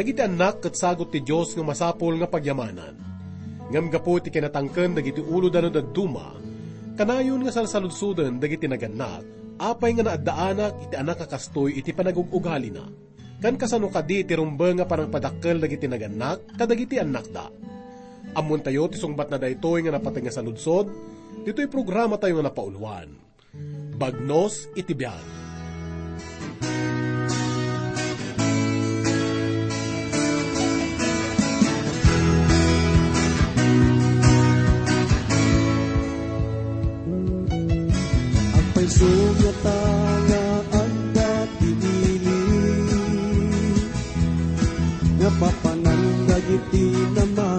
Dagiti anak kat sagot ti Diyos nga masapol nga pagyamanan. Ngam gapo ti kinatangken dagiti ulo dano duma, kanayon nga salsaludsudan dagiti naganak, apay nga naadaanak iti anak kakastoy iti panagugugali na. Kan kasano kadi ti rumba nga parang padakkel dagiti naganak, kadagiti anak da. Amon tayo ti sungbat na daytoy nga napatay nga saludsod, dito'y programa tayo nga napauluan. Bagnos iti biyag. sugata nga adda pinili nga papanan dagiti namati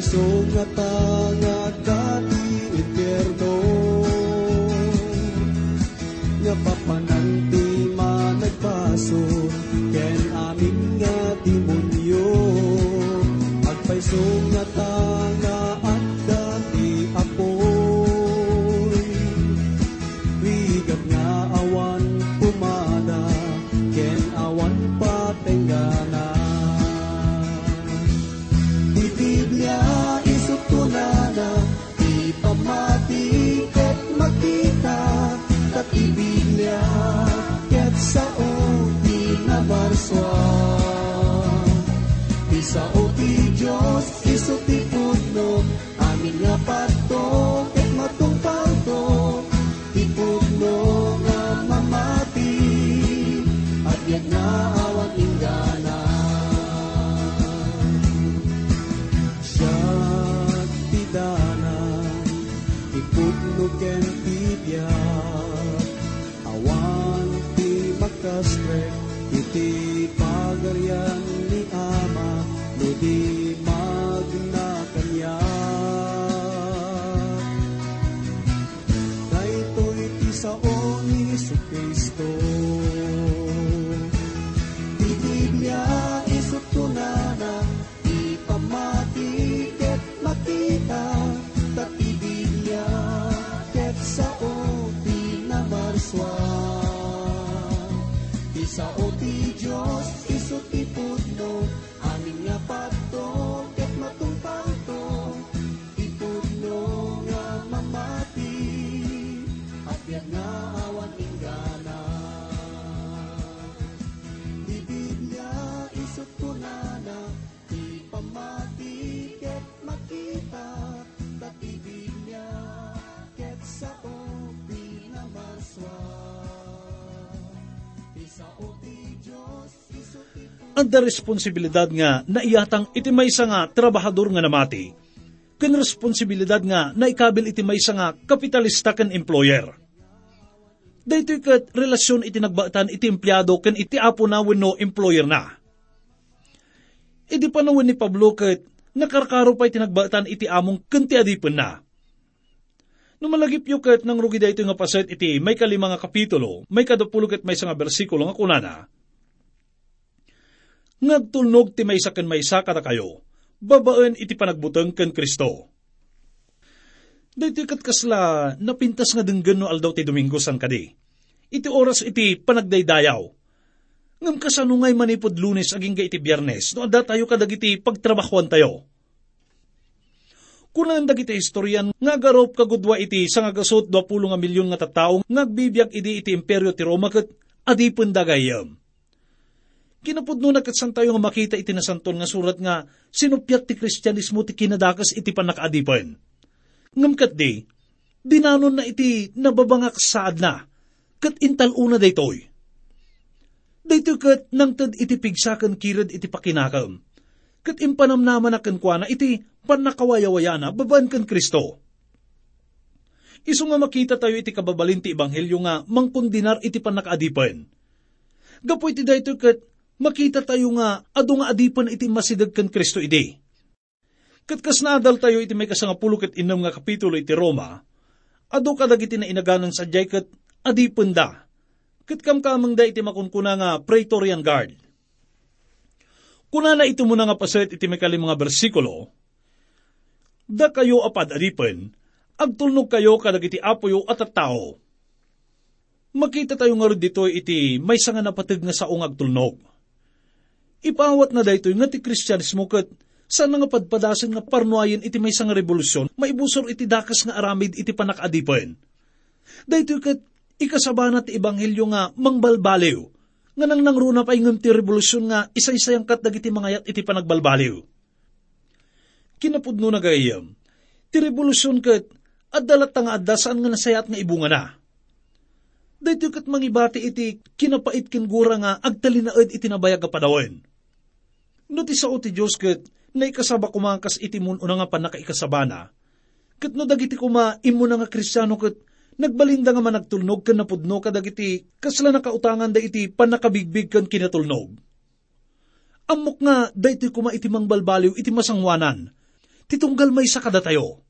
agpaiso Iti pagaryan ni Ama No di magna kanya. Dahito iti sao ni Jesu Cristo Di Biblia isut tunana Di pamati ket makita Tat di Biblia ket sao di namarswan Di sao ti Diyos isut ti pudno Amin Anda responsibilidad nga naiyatang iti maysa nga trabahador nga namati. Ken responsibilidad nga naikabil iti maysa nga kapitalista ken employer. Daytoy ket relasyon iti nagbatan iti empleyado ken iti apo na wenno employer na. Idi panawin ni Pablo ket nakarkaro pa iti nagbatan iti among ken ti adipen na. Numalagip yu ket nang rugi daytoy nga paset iti may kalima nga kapitulo, may kadapulo ket may nga bersikulo nga kunana. Ngagtulnog ti maysa ken maysa kada kayo, babaen iti panagbuteng ken Kristo. Daytoy ket kasla napintas nga denggen no aldaw ti Domingo san kadi. Iti oras iti panagdaydayaw. Ngam kasano ngay manipod lunes aging ga iti biyernes, no adda tayo kadagiti pagtrabahuan tayo. Kunan dagiti historian nga garop kagudwa iti sangagasot 20 nga milyon nga tattao ngagbibiyag idi iti imperyo ti Roma ket adipon dagayam. Kinapudno na katsan tayo nga makita iti nasanton nga surat nga sinupyat ti kristyanismo ti kinadakas iti panakaadipan. Ngam kat di, dinanon na iti nababangak saad na, kat intal una daytoy. Daytoy kat nang tad iti pigsakan kirad iti pakinakam, kat impanamnaman na iti panakawayawaya na baban kan Kristo. Iso nga makita tayo iti kababalin ti Ebanghelyo nga mangkundinar iti panakaadipan. Gapo iti daytoy kat makita tayo nga ado nga adipan iti masidag kan Kristo ide. Kat kas naadal tayo iti may kasangapulo kat inam nga kapitulo iti Roma, ado kadag iti na inaganan sa kat adipan da. Kat kamkamang da iti makunkuna nga Praetorian Guard. Kuna na ito muna nga paset iti may mga bersikulo, da kayo apad adipan, agtulnog kayo kadag iti apoyo at at tao. Makita tayo nga dito iti may sanga napatag nga saong agtulnog. Ipawat na daytoy nga ti kristyanismo kat sana nga padpadasan nga parnuayan iti may sanga revolusyon, maibusor iti dakas nga aramid iti panakadipan. Daytoy kat ikasabana ti ebanghelyo nga mangbalbaliw, nga nang nangruna pa ingam ti revolusyon nga isa-isayang kat dagiti mangayat iti panagbalbaliw. Kinapudno na gayam, ti revolusyon kat at dalat nga adda saan nga nasayat nga ibunga na. Dahito kat mangibati iti kinapait kin gura nga agtalinaad iti nabayag padawan. No ti sao ti Diyos kat na ikasaba kumangkas iti mun una nga panakaikasabana, kat no dagiti kuma imo nga kristyano kat nagbalinda nga managtulnog kan napudno ka dagiti kasla nakautangan da iti panakabigbig kan kinatulnog. Amok nga dahito kuma iti mangbalbaliw iti masangwanan, titunggal may sa kada tayo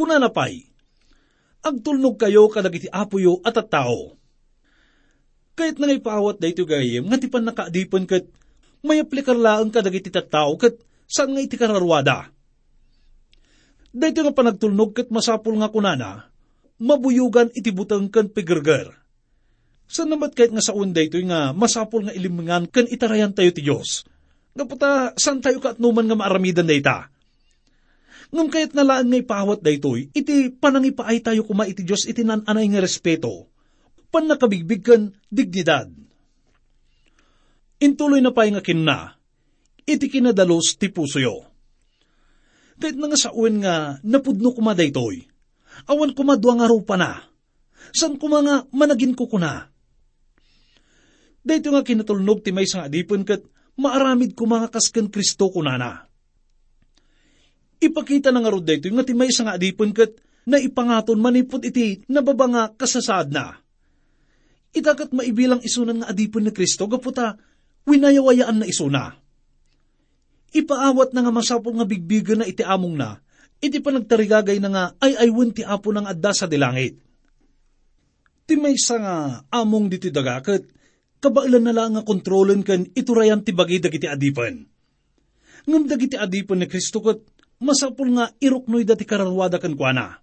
kunanapay, agtulnog kayo kadagiti apoyo at at tao. Kahit na ipawat da ito gayem, nga tipan nakaadipan kat may aplikar laang kadagiti tattao kat saan nga iti kararwada. Dahito nga panagtulnog kat masapul nga kunana, mabuyugan iti butang kan pigirgar. Sa namat kahit nga sa unda ito nga masapul nga ilimingan kan itarayan tayo ti Diyos. Nga saan tayo kaatnuman nga maaramidan na ita Ngam kayat nalaan ngay pawat daytoy, iti panangipaay tayo kuma iti Diyos iti nananay nga respeto, pan nakabigbig kan dignidad. Intuloy na pay nga kinna, iti kinadalos ti pusoyo. Kahit nga sa uwin nga napudno kuma daytoy, awan kumadwa nga rupa na, san kuma nga managin ko kuna. Dayto nga kinatulnog ti may sang adipon kat maaramid ko mga kaskan Kristo kunana. Ipakita na nga rod dayto nga timay sa nga adipon kat na ipangaton manipot iti nababanga kasasad na. Itakat maibilang isunan nga adipon ni Kristo gaputa winayawayaan na isuna. Ipaawat na nga masapol nga bigbigan na iti among na, iti panagtarigagay na nga ay aywan ti apo ng adda sa dilangit. Ti may nga among diti dagakat, kabailan na lang nga kontrolin kan iturayan ti bagi dagiti adipan. Ngam dagiti adipan ni Kristo kat masapul nga iruknoy dati kararwada kan kuana.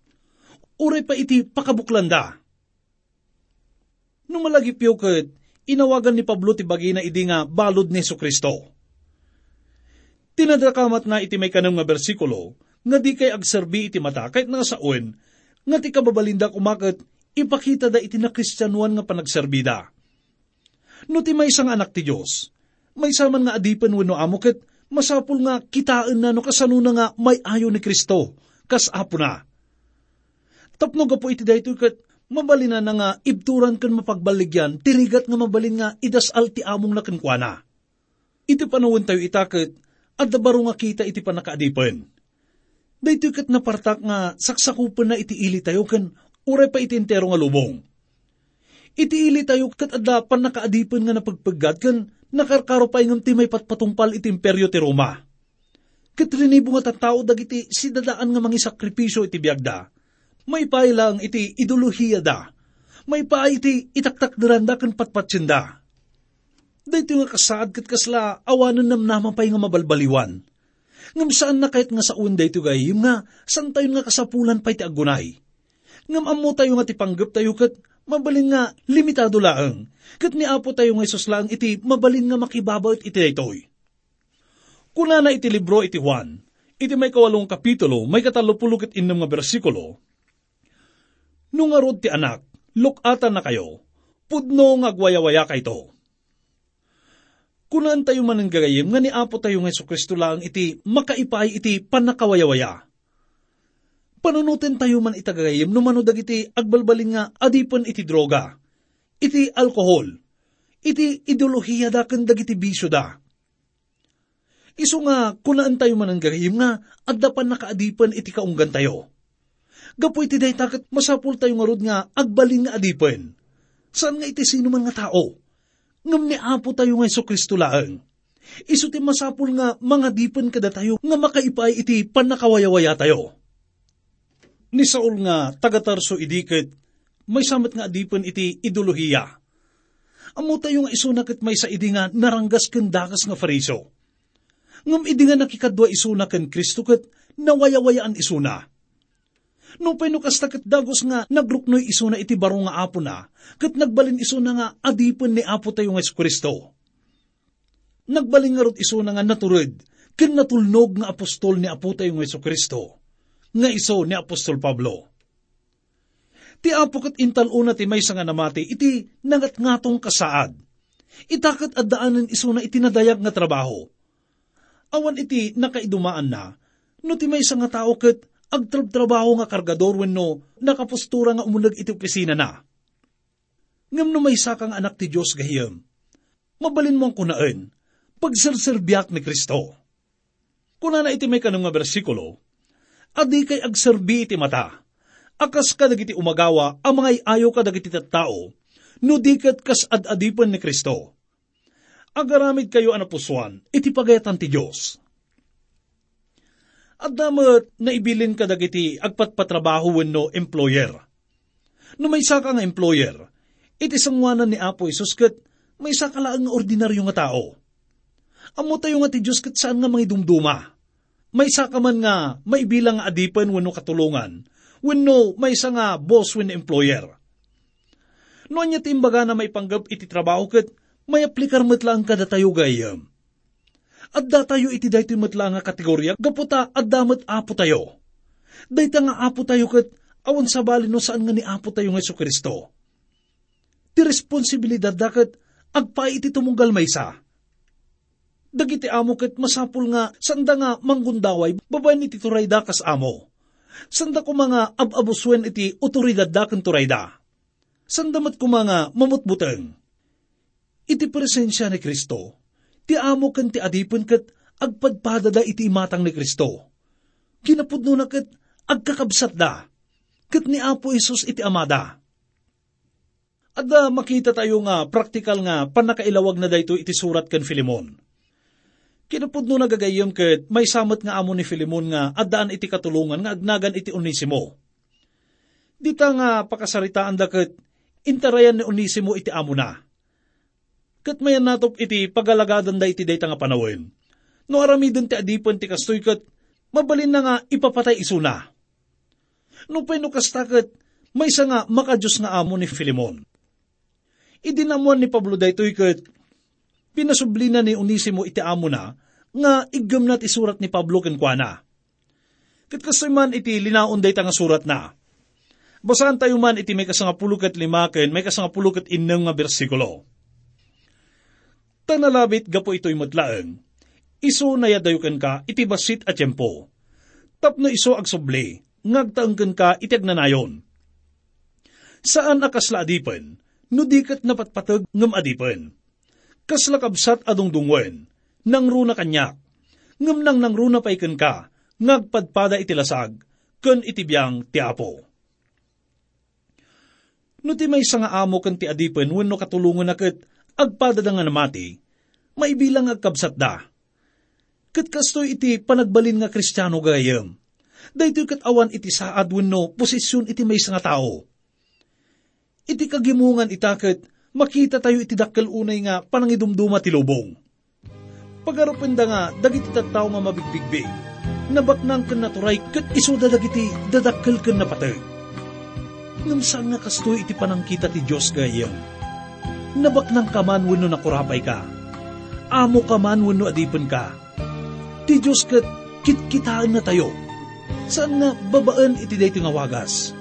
Uray pa iti pakabuklanda. Nung malagi piyo kat, inawagan ni Pablo ti bagina idi nga balod ni Kristo. Tinadrakamat nga iti may kanang nga bersikulo, nga di kay agserbi iti mata kahit nga saun, nga ti kababalinda kumakat, ipakita da iti na kristyanuan nga panagserbida. No ti may isang anak ti Diyos, may saman nga adipan wano amukit, masapul nga kitaan na no kasano na nga may ayo ni Kristo, kas apo na. Tapno ga po iti dayto kat mabalina na nga ibturan kan mapagbaligyan, tirigat nga mabalin nga idasal ti among nakankwana. Iti panawin tayo itakit, at dabaro nga kita iti panakaadipan. Dayto kat napartak nga saksakupan na iti ili tayo kan uray pa iti entero nga lubong. Iti ili tayo kat adda panakaadipan nga napagpagad kan nakarkaro pa ingam ti may iti imperyo ti Roma. Katrinibo nga tattao dagiti si dadaan nga mangi sakripisyo iti biyagda. May lang iti idolohiya da. May pa iti itaktak diranda kan patpatsinda. Dito nga kasaad kat kasla awanan nam naman pa nga mabalbaliwan. Ngam saan na kahit nga sa uwan dito gayim nga, saan tayo nga kasapulan pa iti agunay. Ngam amo tayo nga ti panggap tayo kat mabalin nga limitado laang. Kat ni Apo tayo nga Isos lang iti mabalin nga makibabaw iti daytoy. Kuna na iti libro iti Juan, iti may kawalong kapitulo, may katalupulok it inam nga bersikulo, Nung arod ti anak, lukatan na kayo, pudno nga agwayawaya kayto. kunaan tayo man ang gagayim, nga ni Apo tayo nga Kristo lang iti makaipay iti panakawayawaya. Panunutin tayo man itagagayim, numano dagiti agbalbalin nga adipan iti droga, iti alkohol, iti ideolohiya da kan dagiti bisyo da. Iso nga, kunaan tayo man ang gagayim nga, addapan nakaadipan iti kaunggan tayo. Gapo iti day takat masapul tayo nga nga agbalin nga adipan. Saan nga iti sino man nga tao? Ngam ni Apo tayo nga Iso Kristo laang. Iso ti masapul nga mga dipan kada tayo nga makaipay iti panakawayawaya tayo. Ni Saul nga taga-Tarso idikit, may samat nga adipan iti ideolohiya. Amo tayo nga isunak may sa idi nga naranggas kendakas nga fariso. Ngam idi nga nakikadwa isuna ken Kristo ket nawayawayaan isuna. No pano kasta ket dagos nga nagruknoy isuna iti baro nga apo na, ket nagbalin isuna nga adipan ni apo tayo nga Kristo. Nagbalin nga rot isuna nga naturid, ken natulnog nga apostol ni apo tayo nga Kristo, nga iso ni Apostol Pablo. Ti apo ket intaluna ti may nga namati, iti nangat-ngatong kasaad. Itakat at daanan isuna iti nadayag nga trabaho. Awan iti nakaidumaan na, no ti may nga tao ket agtrab-trabaho nga kargador wenno nakapustura nga umunag iti opisina na. Ngam no may sakang anak ti Diyos gahiyam, mabalin mo ang kunaan, pagserserbiak ni Kristo. Kuna na iti may kanong nga bersikulo, adi kay agserbi iti mata, akas ka dagiti umagawa, ang mga ayaw ka dagiti tattao, no dikat kas ad-adipan ni Kristo. Agaramid kayo anapusuan, iti pagayatan ti Diyos at damat naibilin ka dagiti agpatpatrabaho wenno employer. No may saka nga employer, iti sangwanan ni Apo Isus kat may saka lang nga ordinaryo nga tao. Amo tayo nga ti Diyos kat saan nga mga dumduma. May saka man nga maibilang nga adipan wenno katulungan, wenno may isa nga boss wenno employer. No anya timbaga na may panggap iti trabaho kat may aplikar matlang kada tayo gayam adda tayo iti dayto matla nga kategorya, gaputa adda met apo tayo. Dayta nga apo tayo kat awan sa bali no saan nga ni apo tayo nga Kristo. Ti responsibilidad dakat agpa iti tumunggal maysa. Dagiti amo kat masapul nga sanda nga manggundaway babayan iti turay da kas amo. Sanda ko mga ababuswen iti otoridad da kan turay da. Sanda mat ko mga mamutbuteng. Iti presensya ni Kristo, ti amo kan ti adipon kat agpadpada da iti imatang ni Kristo. Kinapudno na kat agkakabsat da, kat ni Apo Isus iti amada. Adda makita tayo nga praktikal nga panakailawag na dayto iti surat kan Filimon. Kinapudno na gagayom kat may samot nga amo ni Filimon nga addaan iti katulungan nga agnagan iti Onisimo. Dita nga pakasaritaan da kat intarayan ni Onisimo iti amo na kat mayan natop iti pagalagadan da iti dayta nga panawin. No aramidon ti adipan ti kastoy kat mabalin na nga ipapatay isuna. No pweno kastakat may isa nga makajos nga amo ni Filimon. Idinamuan ni Pablo daytoy kat pinasublina ni Onisimo iti amo na nga igam na ti surat ni Pablo kenkwana. Kat kastoy man iti linaon dayta nga surat na. Basahan tayo man iti may kasangapulukat lima ken may kasangapulukat inneng nga bersikulo tanalabit gapo ito'y matlaeng, iso nayadayukan ka iti basit at tiyempo. Tapno iso agsubli, ngagtaangkan ka iti agnanayon. Saan akasla adipen, no dikat napatpatag ngam adipen. Kasla kabsat adong dungwen, nang runa kanyak, ngam nang nang runa paikan ka, ngagpadpada iti lasag, ken itibiyang ti apo. No ti may nga amo kan ti adipen wenno katulungan na ket agpada nga namati, maibilang agkabsat da. Kat kastoy iti panagbalin nga kristyano gayam. Dahito kat awan iti saad wenno posisyon iti may nga tao. Iti kagimungan itaket, makita tayo iti dakkel unay nga panangidumduma ti lubong. Pagarupen da nga, dagiti tattao nga mabigbigbig, nabaknang ken naturay kat iso da dagiti dadakkel ken napatay. Ngam saan nga kastoy iti panangkita ti Diyos gayam nabak ng kaman wano nakurapay ka. Amo ka man wano adipan ka. Ti Diyos kat kitkitaan na tayo. Saan nga babaan iti dayti nga wagas?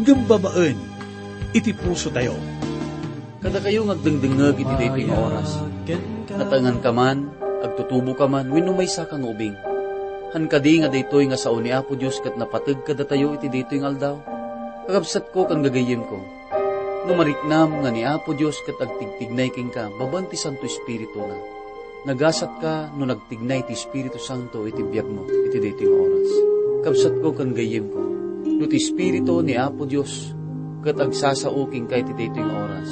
Ngam babaan, iti puso tayo. Kada kayo ngagdengdengag iti dayti nga oras. Natangan ka man, agtutubo ka man, wino may sa kang ubing. Han kadi nga daytoy nga sao ni Apo Dios ket napateg kada tayo iti daytoy nga aldaw. Kakabsat ko kang gagayem ko. No mariknam nga ni Apo Dios ket agtigtignay king ka, babanti Santo Espiritu na. Nagasat ka no nagtignay ti Espiritu Santo iti biyak mo, iti daytoy nga oras. Kabsat ko kang gayem ko. No ti Espiritu ni Apo Dios ket agsasao king kay iti daytoy nga oras.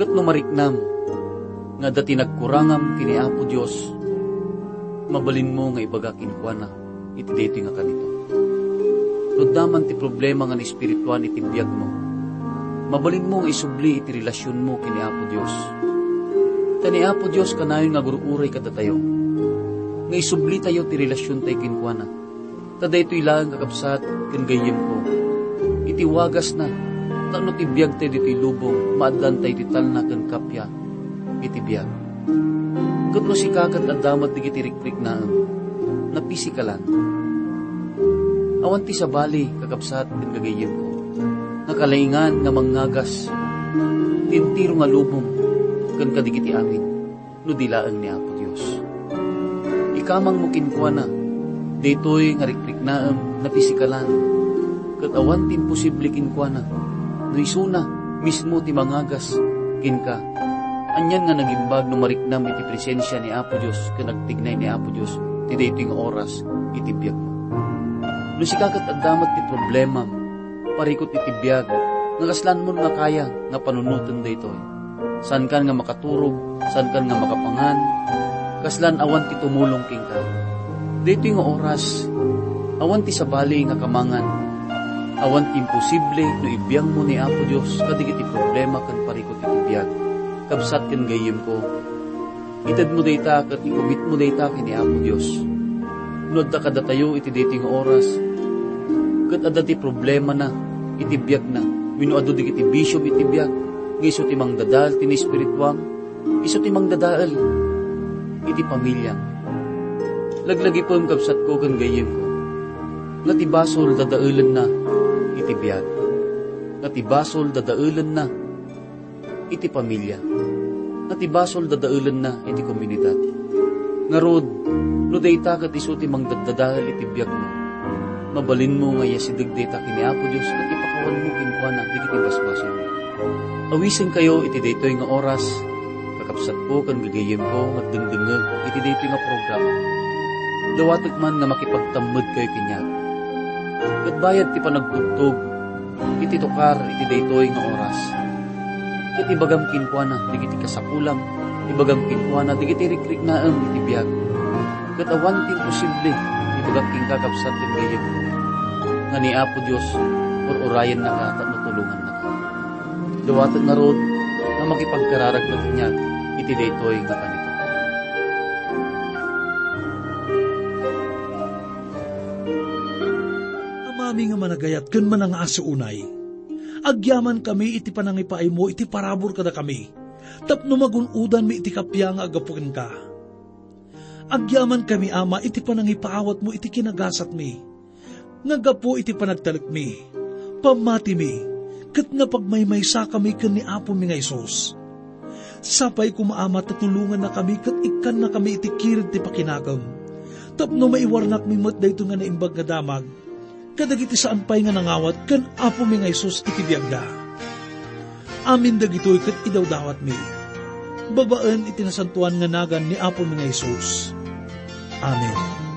Ket no mariknam nga dati nagkurangam kini Apo Dios mabalin mo nga ibaga kinkwana iti dito nga kanito. Nuddaman ti problema nga ni espirituan iti biyag mo. Mabalin mo nga isubli iti relasyon mo kini Apo Dios. Tani Apo Dios kanayon nga guruuray kada tayo. Nga isubli tayo ti relasyon tayo kinkwana. Tada ito ilang kakabsat ken gayem ko. Iti wagas na tano ti biyag tayo dito lubong maadlan tayo ti talna ken kapya iti biyag. Kat si kakat at damat di gitirikprik na napisikalan. Awan ti sa bali kakapsat din gagayim ko. Nakalaingan nga mangagas. Tintiro nga lubong kan kadigiti amin. No dilaan ni Apo Dios. Ikamang mo kinkuha na. Ditoy nga rikrik naam napisikalan. Kat awan tin posible kinkuha na. No isuna mismo ti mangagas kinka Anyan nga nagimbag no mariknam iti presensya ni Apo Dios ken nagtignay ni Apo Dios ti daytoy nga oras iti biyag mo. No si kakat ti problema parikot iti biyag nga kaslan mo nga kaya nga panunutan daytoy. San kan nga makaturog, san kan nga makapangan, kaslan awan ti tumulong king ka. Daytoy nga oras awan ti sabali nga kamangan awan ti imposible no ibiyang mo ni Apo Dios kadigiti problema kan parikot iti biyag kabsat ken gayem ko. Itad mo dayta kat ikumit mo dayta kini Apo Dios. Nod ta kada tayo iti dating oras. Kat ada ti problema na, iti biyag na. Wino adu di iti bishop iti biyag. Giso ti mang dadal tini espirituam. Iso ti mang dadaal. Iti pamilya. Laglagi po ang kabsat ko kan gayem ko. Nga ti basol dadaalan na iti biyag. Nga ti basol dadaalan na iti pamilya. At ibasol dadaulan na iti komunidad. Nga rod, no dayta kat iso ti mang dadadahal iti biyag mo. Mabalin mo nga yasidag dayta kini Apo Diyos kat ipakawan mo kinkwa na di kiti basbason. Awisin kayo iti daytoy nga oras, kakapsat po kan gagayem ko at dengdengag iti daytoy nga programa. Dawatak man nga makipagtamad kayo kinyag. Kat bayad ti panagtugtog, iti tukar iti daytoy nga oras ket ibagam kinkwana digiti kasapulam ibagam kinkwana digiti rikrik na ang iti biyag ket awan ti posible ibagam king kakabsat ti gayem nga ni Apo Dios or orayan na ka tapno tulungan na ka dawatan na rod nga makipagkararag na niya iti daytoy nga kanito Amami nga managayat kun man ang aso unay Agyaman kami iti panangipaay mo, iti parabor kada kami. Tapno magunudan mi iti kapya nga agapukin ka. Agyaman kami ama, iti panangipaawat mo, iti kinagasat mi. Nga gapo iti panagtalik mi. Pamati mi, kat nga pagmaymaysa kami kan ni Apo mi nga Isos. Sapay kumaama tatulungan na kami kat ikan na kami iti kirid ti pakinagam. Tapno maiwarnak mi mat dayto nga naimbag nga damag kadagiti saan pay nga nangawat kan apo mi nga Isus iti biyagda. Amin dagitoy kat idawdawat mi. Babaan iti nasantuan nga nagan ni apo mi nga Isus. Amen.